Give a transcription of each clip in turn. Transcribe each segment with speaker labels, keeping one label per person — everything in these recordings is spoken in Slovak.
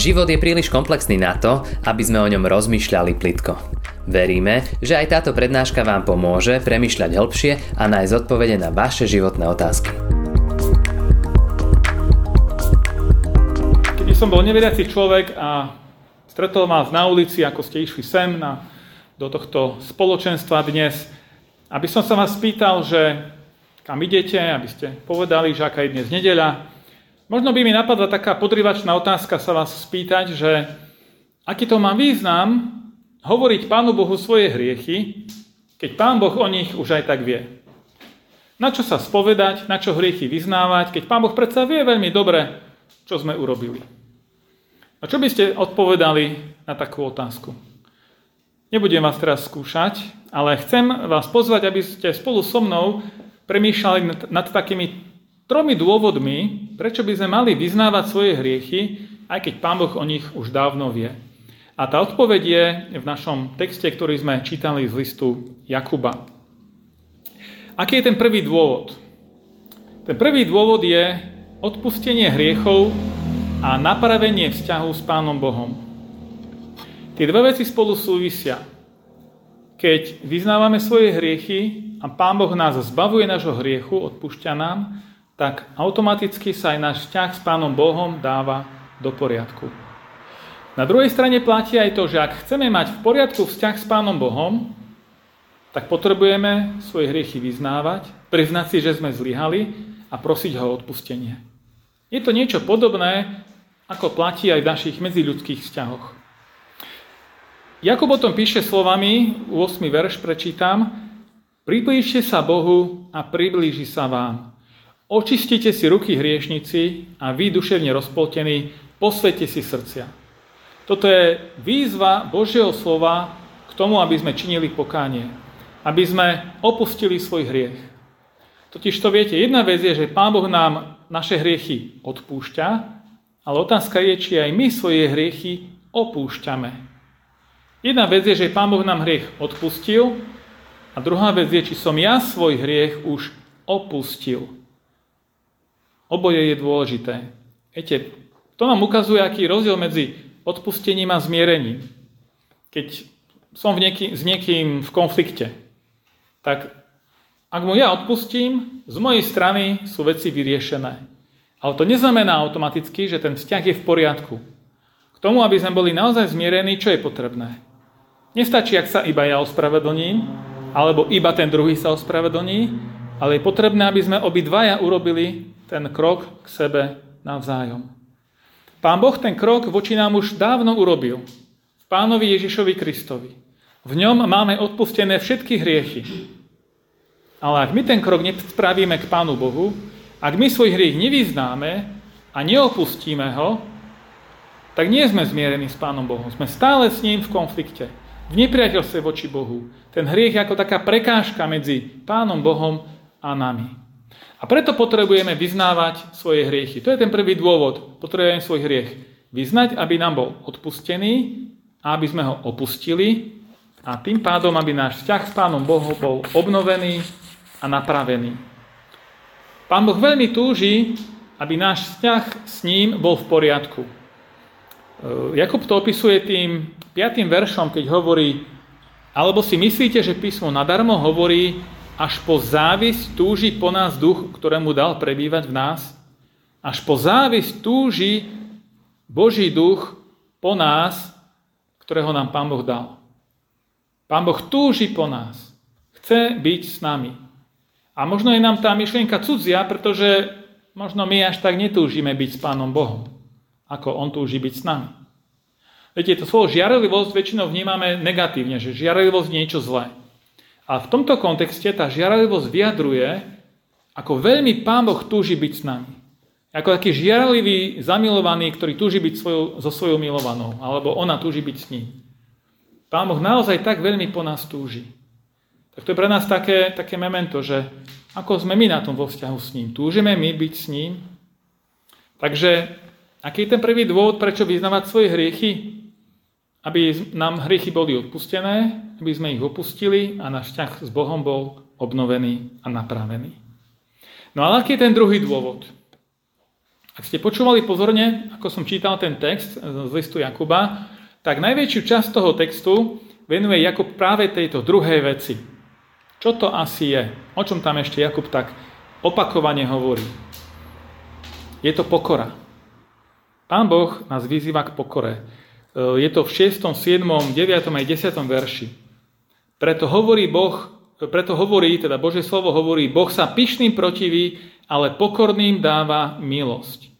Speaker 1: Život je príliš komplexný na to, aby sme o ňom rozmýšľali plitko. Veríme, že aj táto prednáška vám pomôže premyšľať hĺbšie a nájsť odpovede na vaše životné otázky.
Speaker 2: Keď som bol neveriaci človek a stretol vás na ulici, ako ste išli sem na, do tohto spoločenstva dnes, aby som sa vás spýtal, že kam idete, aby ste povedali, že aká je dnes nedeľa, Možno by mi napadla taká podrivačná otázka sa vás spýtať, že aký to má význam hovoriť Pánu Bohu svoje hriechy, keď Pán Boh o nich už aj tak vie. Na čo sa spovedať, na čo hriechy vyznávať, keď Pán Boh predsa vie veľmi dobre, čo sme urobili. A čo by ste odpovedali na takú otázku? Nebudem vás teraz skúšať, ale chcem vás pozvať, aby ste spolu so mnou premýšľali nad, nad takými tromi dôvodmi, prečo by sme mali vyznávať svoje hriechy, aj keď Pán Boh o nich už dávno vie. A tá odpoveď je v našom texte, ktorý sme čítali z listu Jakuba. Aký je ten prvý dôvod? Ten prvý dôvod je odpustenie hriechov a napravenie vzťahu s Pánom Bohom. Tie dve veci spolu súvisia. Keď vyznávame svoje hriechy a Pán Boh nás zbavuje nášho hriechu, odpúšťa nám, tak automaticky sa aj náš vzťah s Pánom Bohom dáva do poriadku. Na druhej strane platí aj to, že ak chceme mať v poriadku vzťah s Pánom Bohom, tak potrebujeme svoje hriechy vyznávať, priznať si, že sme zlyhali a prosiť ho o odpustenie. Je to niečo podobné, ako platí aj v našich medziľudských vzťahoch. Jakub o tom píše slovami, 8. verš prečítam, priblížte sa Bohu a priblíži sa vám. Očistite si ruky hriešnici a vy duševne rozpoltení, posvete si srdcia. Toto je výzva Božieho slova k tomu, aby sme činili pokánie. Aby sme opustili svoj hriech. Totiž to viete, jedna vec je, že Pán Boh nám naše hriechy odpúšťa, ale otázka je, či aj my svoje hriechy opúšťame. Jedna vec je, že Pán Boh nám hriech odpustil a druhá vec je, či som ja svoj hriech už opustil. Oboje je dôležité. Viete, to nám ukazuje, aký je rozdiel medzi odpustením a zmierením. Keď som v nieký, s niekým v konflikte, tak ak mu ja odpustím, z mojej strany sú veci vyriešené. Ale to neznamená automaticky, že ten vzťah je v poriadku. K tomu, aby sme boli naozaj zmierení, čo je potrebné? Nestačí, ak sa iba ja ospravedlním, alebo iba ten druhý sa ospravedlní, ale je potrebné, aby sme obidvaja urobili ten krok k sebe navzájom. Pán Boh ten krok voči nám už dávno urobil. V pánovi Ježišovi Kristovi. V ňom máme odpustené všetky hriechy. Ale ak my ten krok nespravíme k Pánu Bohu, ak my svoj hriech nevyznáme a neopustíme ho, tak nie sme zmierení s Pánom Bohom. Sme stále s ním v konflikte, v nepriateľstve voči Bohu. Ten hriech je ako taká prekážka medzi Pánom Bohom a nami. A preto potrebujeme vyznávať svoje hriechy. To je ten prvý dôvod. Potrebujeme svoj hriech vyznať, aby nám bol odpustený aby sme ho opustili a tým pádom, aby náš vzťah s Pánom Bohom bol obnovený a napravený. Pán Boh veľmi túži, aby náš vzťah s ním bol v poriadku. E, Jakub to opisuje tým piatým veršom, keď hovorí, alebo si myslíte, že písmo nadarmo hovorí, až po závisť túži po nás duch, ktorému dal prebývať v nás. Až po závisť túži Boží duch po nás, ktorého nám Pán Boh dal. Pán Boh túži po nás. Chce byť s nami. A možno je nám tá myšlienka cudzia, pretože možno my až tak netúžime byť s Pánom Bohom, ako On túži byť s nami. Viete, to slovo žiarlivosť väčšinou vnímame negatívne, že žiarlivosť je niečo zlé. A v tomto kontexte tá žiarlivosť vyjadruje, ako veľmi Pán Boh túži byť s nami. Ako taký žiarlivý, zamilovaný, ktorý túži byť svojou, so svojou milovanou, alebo ona túži byť s ním. Pán Boh naozaj tak veľmi po nás túži. Tak to je pre nás také, také memento, že ako sme my na tom vo vzťahu s ním. Túžime my byť s ním? Takže aký je ten prvý dôvod, prečo vyznávať svoje hriechy? Aby nám hriechy boli odpustené, aby sme ich opustili a náš vzťah s Bohom bol obnovený a napravený. No ale aký je ten druhý dôvod? Ak ste počúvali pozorne, ako som čítal ten text z listu Jakuba, tak najväčšiu časť toho textu venuje Jakub práve tejto druhej veci. Čo to asi je? O čom tam ešte Jakub tak opakovane hovorí? Je to pokora. Pán Boh nás vyzýva k pokore. Je to v 6., 7., 9. aj 10. verši. Preto hovorí Boh, preto hovorí, teda Božie slovo hovorí, Boh sa pyšným protiví, ale pokorným dáva milosť.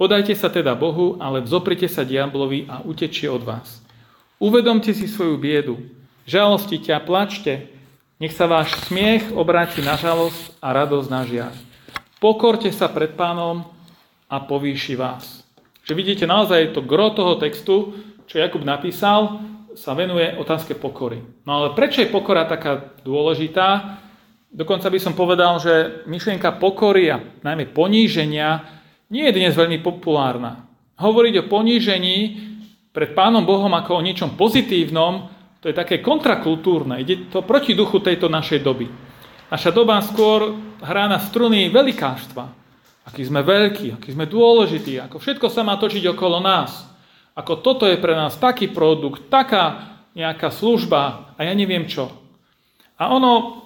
Speaker 2: Podajte sa teda Bohu, ale vzoprite sa diablovi a utečie od vás. Uvedomte si svoju biedu, žalostite a plačte, nech sa váš smiech obráti na žalosť a radosť na žiaľ. Pokorte sa pred pánom a povýši vás. Že vidíte naozaj to gro toho textu, čo Jakub napísal, sa venuje otázke pokory. No ale prečo je pokora taká dôležitá? Dokonca by som povedal, že myšlienka pokory a najmä poníženia nie je dnes veľmi populárna. Hovoriť o ponížení pred Pánom Bohom ako o niečom pozitívnom, to je také kontrakultúrne. Ide to proti duchu tejto našej doby. Naša doba skôr hrá na struny velikáštva. Aký sme veľkí, aký sme dôležití, ako všetko sa má točiť okolo nás. Ako toto je pre nás taký produkt, taká nejaká služba a ja neviem čo. A ono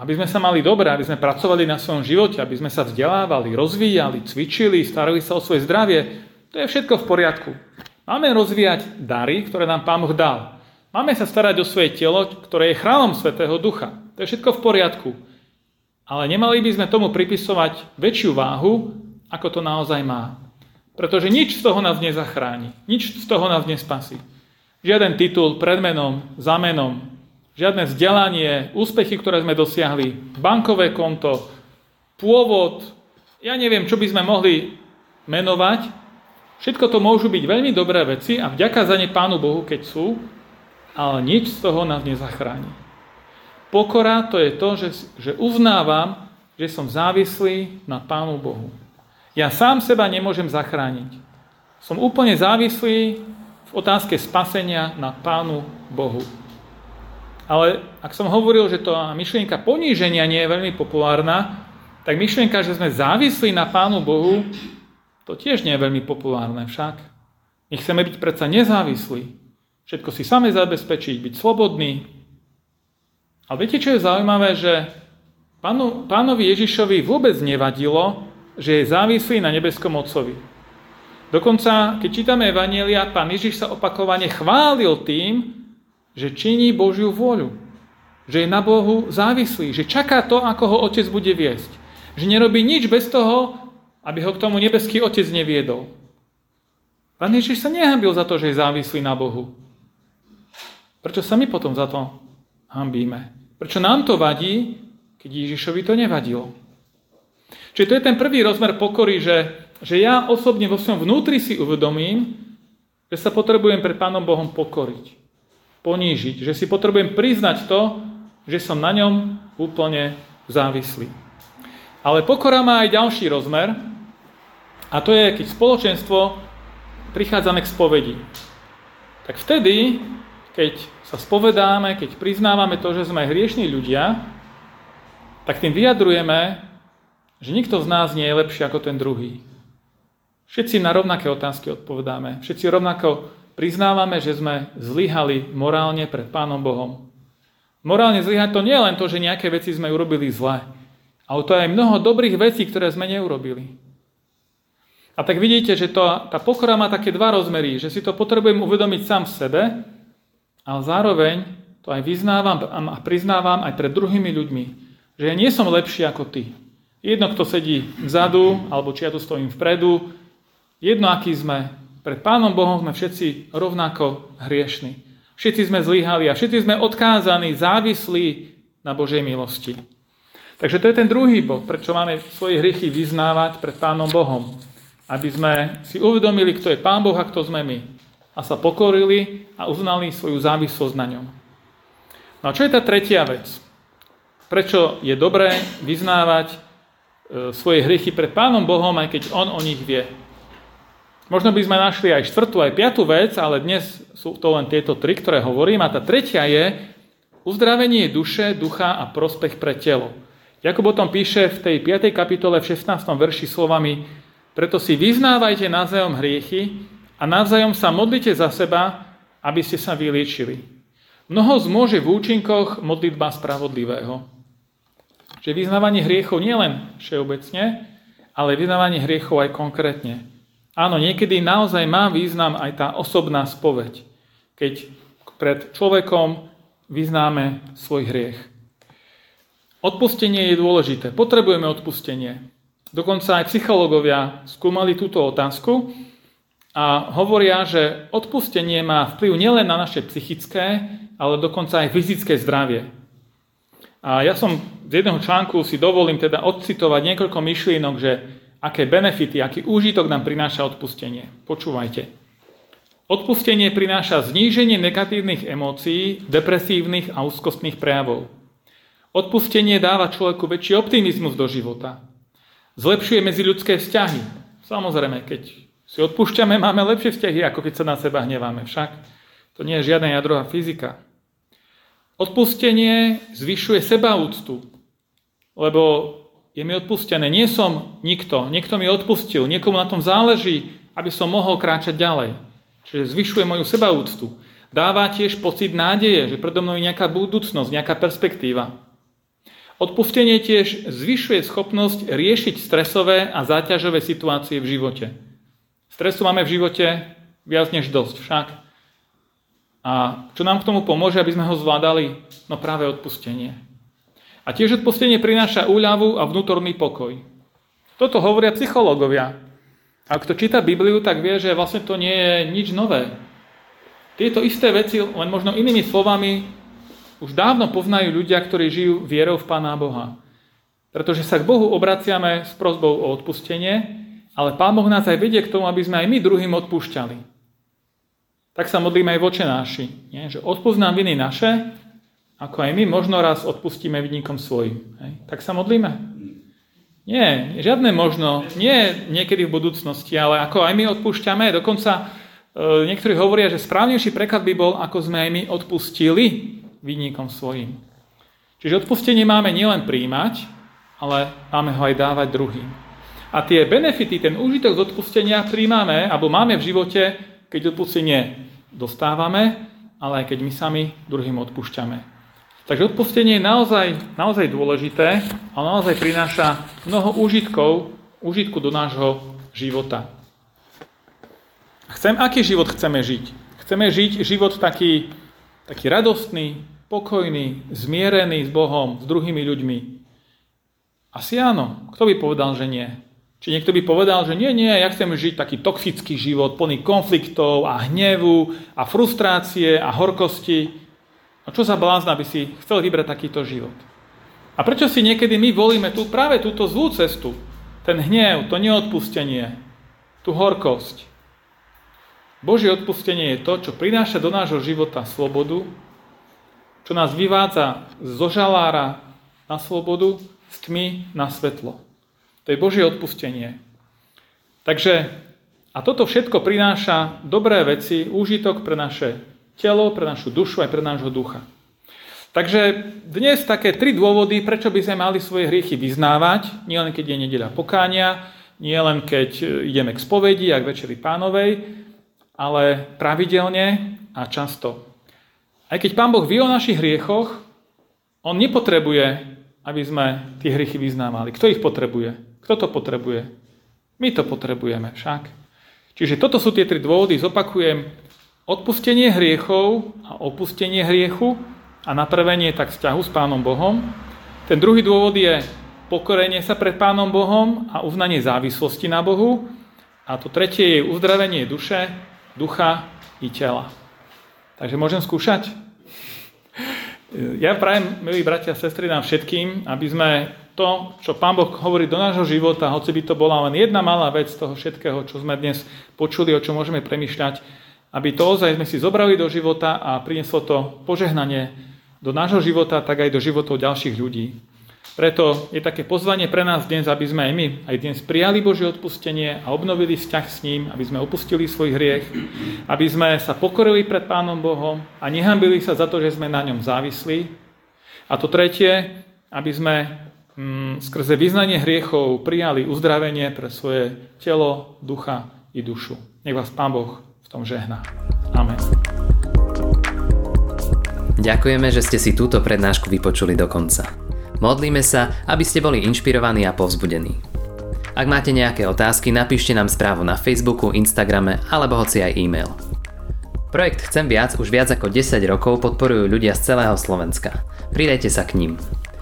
Speaker 2: aby sme sa mali dobre, aby sme pracovali na svojom živote, aby sme sa vzdelávali, rozvíjali, cvičili, starali sa o svoje zdravie, to je všetko v poriadku. Máme rozvíjať dary, ktoré nám Pán Boh dal. Máme sa starať o svoje telo, ktoré je chrámom Svetého Ducha. To je všetko v poriadku. Ale nemali by sme tomu pripisovať väčšiu váhu, ako to naozaj má. Pretože nič z toho nás nezachráni. Nič z toho nás nespasí. Žiaden titul pred menom, za menom, žiadne vzdelanie, úspechy, ktoré sme dosiahli, bankové konto, pôvod, ja neviem, čo by sme mohli menovať. Všetko to môžu byť veľmi dobré veci a vďaka za ne Pánu Bohu, keď sú, ale nič z toho nás nezachráni. Pokora to je to, že, že uznávam, že som závislý na Pánu Bohu. Ja sám seba nemôžem zachrániť. Som úplne závislý v otázke spasenia na Pánu Bohu. Ale ak som hovoril, že to myšlienka poníženia nie je veľmi populárna, tak myšlienka, že sme závislí na Pánu Bohu, to tiež nie je veľmi populárne však. My chceme byť predsa nezávislí. Všetko si same zabezpečiť, byť slobodný. Ale viete, čo je zaujímavé, že pánu, pánovi Ježišovi vôbec nevadilo, že je závislý na nebeskom Otcovi. Dokonca, keď čítame Evanielia, pán Ježiš sa opakovane chválil tým, že činí Božiu vôľu. Že je na Bohu závislý. Že čaká to, ako ho Otec bude viesť. Že nerobí nič bez toho, aby ho k tomu nebeský Otec neviedol. Pán Ježiš sa nehambil za to, že je závislý na Bohu. Prečo sa my potom za to hambíme? Prečo nám to vadí, keď Ježišovi to nevadilo? Čiže to je ten prvý rozmer pokory, že, že ja osobne vo svojom vnútri si uvedomím, že sa potrebujem pred Pánom Bohom pokoriť ponížiť, že si potrebujem priznať to, že som na ňom úplne závislý. Ale pokora má aj ďalší rozmer, a to je, keď spoločenstvo prichádzame k spovedi. Tak vtedy, keď sa spovedáme, keď priznávame to, že sme hriešní ľudia, tak tým vyjadrujeme, že nikto z nás nie je lepší ako ten druhý. Všetci na rovnaké otázky odpovedáme. Všetci rovnako priznávame, že sme zlyhali morálne pred Pánom Bohom. Morálne zlyhať to nie je len to, že nejaké veci sme urobili zle, ale to je aj mnoho dobrých vecí, ktoré sme neurobili. A tak vidíte, že to, tá pokora má také dva rozmery, že si to potrebujem uvedomiť sám v sebe, ale zároveň to aj vyznávam a priznávam aj pred druhými ľuďmi, že ja nie som lepší ako ty. Jedno, kto sedí vzadu, alebo či ja tu stojím vpredu, jedno, aký sme, pred Pánom Bohom sme všetci rovnako hriešni. Všetci sme zlyhali a všetci sme odkázaní, závislí na Božej milosti. Takže to je ten druhý bod, prečo máme svoje hriechy vyznávať pred Pánom Bohom. Aby sme si uvedomili, kto je Pán Boh a kto sme my. A sa pokorili a uznali svoju závislosť na ňom. No a čo je tá tretia vec? Prečo je dobré vyznávať e, svoje hriechy pred Pánom Bohom, aj keď On o nich vie? Možno by sme našli aj štvrtú, aj piatú vec, ale dnes sú to len tieto tri, ktoré hovorím. A tá tretia je uzdravenie duše, ducha a prospech pre telo. Jakub o tom píše v tej 5. kapitole v 16. verši slovami Preto si vyznávajte navzájom hriechy a navzájom sa modlite za seba, aby ste sa vyliečili. Mnoho zmôže v účinkoch modlitba spravodlivého. Čiže vyznávanie hriechov nielen všeobecne, ale vyznávanie hriechov aj konkrétne. Áno, niekedy naozaj má význam aj tá osobná spoveď, keď pred človekom vyznáme svoj hriech. Odpustenie je dôležité. Potrebujeme odpustenie. Dokonca aj psychológovia skúmali túto otázku a hovoria, že odpustenie má vplyv nielen na naše psychické, ale dokonca aj fyzické zdravie. A ja som z jedného článku si dovolím teda odcitovať niekoľko myšlienok, že aké benefity, aký úžitok nám prináša odpustenie. Počúvajte. Odpustenie prináša zníženie negatívnych emócií, depresívnych a úzkostných prejavov. Odpustenie dáva človeku väčší optimizmus do života. Zlepšuje medziľudské vzťahy. Samozrejme, keď si odpúšťame, máme lepšie vzťahy, ako keď sa na seba hneváme. Však to nie je žiadna jadrová fyzika. Odpustenie zvyšuje sebaúctu, lebo je mi odpustené. Nie som nikto, niekto mi odpustil, niekomu na tom záleží, aby som mohol kráčať ďalej. Čiže zvyšuje moju sebaúctu. Dáva tiež pocit nádeje, že predo mnou je nejaká budúcnosť, nejaká perspektíva. Odpustenie tiež zvyšuje schopnosť riešiť stresové a záťažové situácie v živote. Stresu máme v živote viac než dosť však. A čo nám k tomu pomôže, aby sme ho zvládali? No práve odpustenie. A tiež odpustenie prináša úľavu a vnútorný pokoj. Toto hovoria psychológovia. Ak kto číta Bibliu, tak vie, že vlastne to nie je nič nové. Tieto isté veci, len možno inými slovami, už dávno poznajú ľudia, ktorí žijú vierou v Pána Boha. Pretože sa k Bohu obraciame s prozbou o odpustenie, ale Pán Boh nás aj vedie k tomu, aby sme aj my druhým odpúšťali. Tak sa modlíme aj voče náši. Nie? Že odpoznám viny naše, ako aj my možno raz odpustíme vinníkom svojim. Hej? Tak sa modlíme. Nie, žiadne možno, nie niekedy v budúcnosti, ale ako aj my odpúšťame, dokonca e, niektorí hovoria, že správnejší preklad by bol, ako sme aj my odpustili vinníkom svojim. Čiže odpustenie máme nielen príjmať, ale máme ho aj dávať druhým. A tie benefity, ten úžitok z odpustenia príjmame, alebo máme v živote, keď odpustenie dostávame, ale aj keď my sami druhým odpúšťame. Takže odpustenie je naozaj, naozaj dôležité a naozaj prináša mnoho úžitkov, úžitku do nášho života. Chcem, aký život chceme žiť? Chceme žiť život taký taký radostný, pokojný, zmierený s Bohom, s druhými ľuďmi? Asi áno. Kto by povedal, že nie? Či niekto by povedal, že nie, nie, ja chcem žiť taký toxický život, plný konfliktov a hnevu a frustrácie a horkosti. A čo za blázna by si chcel vybrať takýto život? A prečo si niekedy my volíme tu práve túto zlú cestu? Ten hnev, to neodpustenie, tú horkosť. Božie odpustenie je to, čo prináša do nášho života slobodu, čo nás vyvádza zo žalára na slobodu, z tmy na svetlo. To je Božie odpustenie. Takže, a toto všetko prináša dobré veci, úžitok pre naše telo, pre našu dušu aj pre nášho ducha. Takže dnes také tri dôvody, prečo by sme mali svoje hriechy vyznávať, nielen keď je nedeľa pokánia, nielen keď ideme k spovedi a k večeri pánovej, ale pravidelne a často. Aj keď Pán Boh vie o našich hriechoch, On nepotrebuje, aby sme tie hriechy vyznávali. Kto ich potrebuje? Kto to potrebuje? My to potrebujeme však. Čiže toto sú tie tri dôvody. Zopakujem. Odpustenie hriechov a opustenie hriechu a napravenie tak vzťahu s Pánom Bohom. Ten druhý dôvod je pokorenie sa pred Pánom Bohom a uznanie závislosti na Bohu. A to tretie je uzdravenie duše ducha i tela. Takže môžem skúšať? Ja prajem, milí bratia a sestry, nám všetkým, aby sme to, čo Pán Boh hovorí do nášho života, hoci by to bola len jedna malá vec z toho všetkého, čo sme dnes počuli, o čom môžeme premyšľať, aby to ozaj sme si zobrali do života a prinieslo to požehnanie do nášho života, tak aj do životov ďalších ľudí. Preto je také pozvanie pre nás dnes, aby sme aj my aj dnes prijali Božie odpustenie a obnovili vzťah s ním, aby sme opustili svoj hriech, aby sme sa pokorili pred Pánom Bohom a nehambili sa za to, že sme na ňom závislí. A to tretie, aby sme skrze vyznanie hriechov prijali uzdravenie pre svoje telo, ducha i dušu. Nech vás Pán Boh v tom žehná. Amen.
Speaker 1: Ďakujeme, že ste si túto prednášku vypočuli do konca. Modlíme sa, aby ste boli inšpirovaní a povzbudení. Ak máte nejaké otázky, napíšte nám správu na Facebooku, Instagrame alebo hoci aj e-mail. Projekt Chcem viac už viac ako 10 rokov podporujú ľudia z celého Slovenska. Pridajte sa k ním.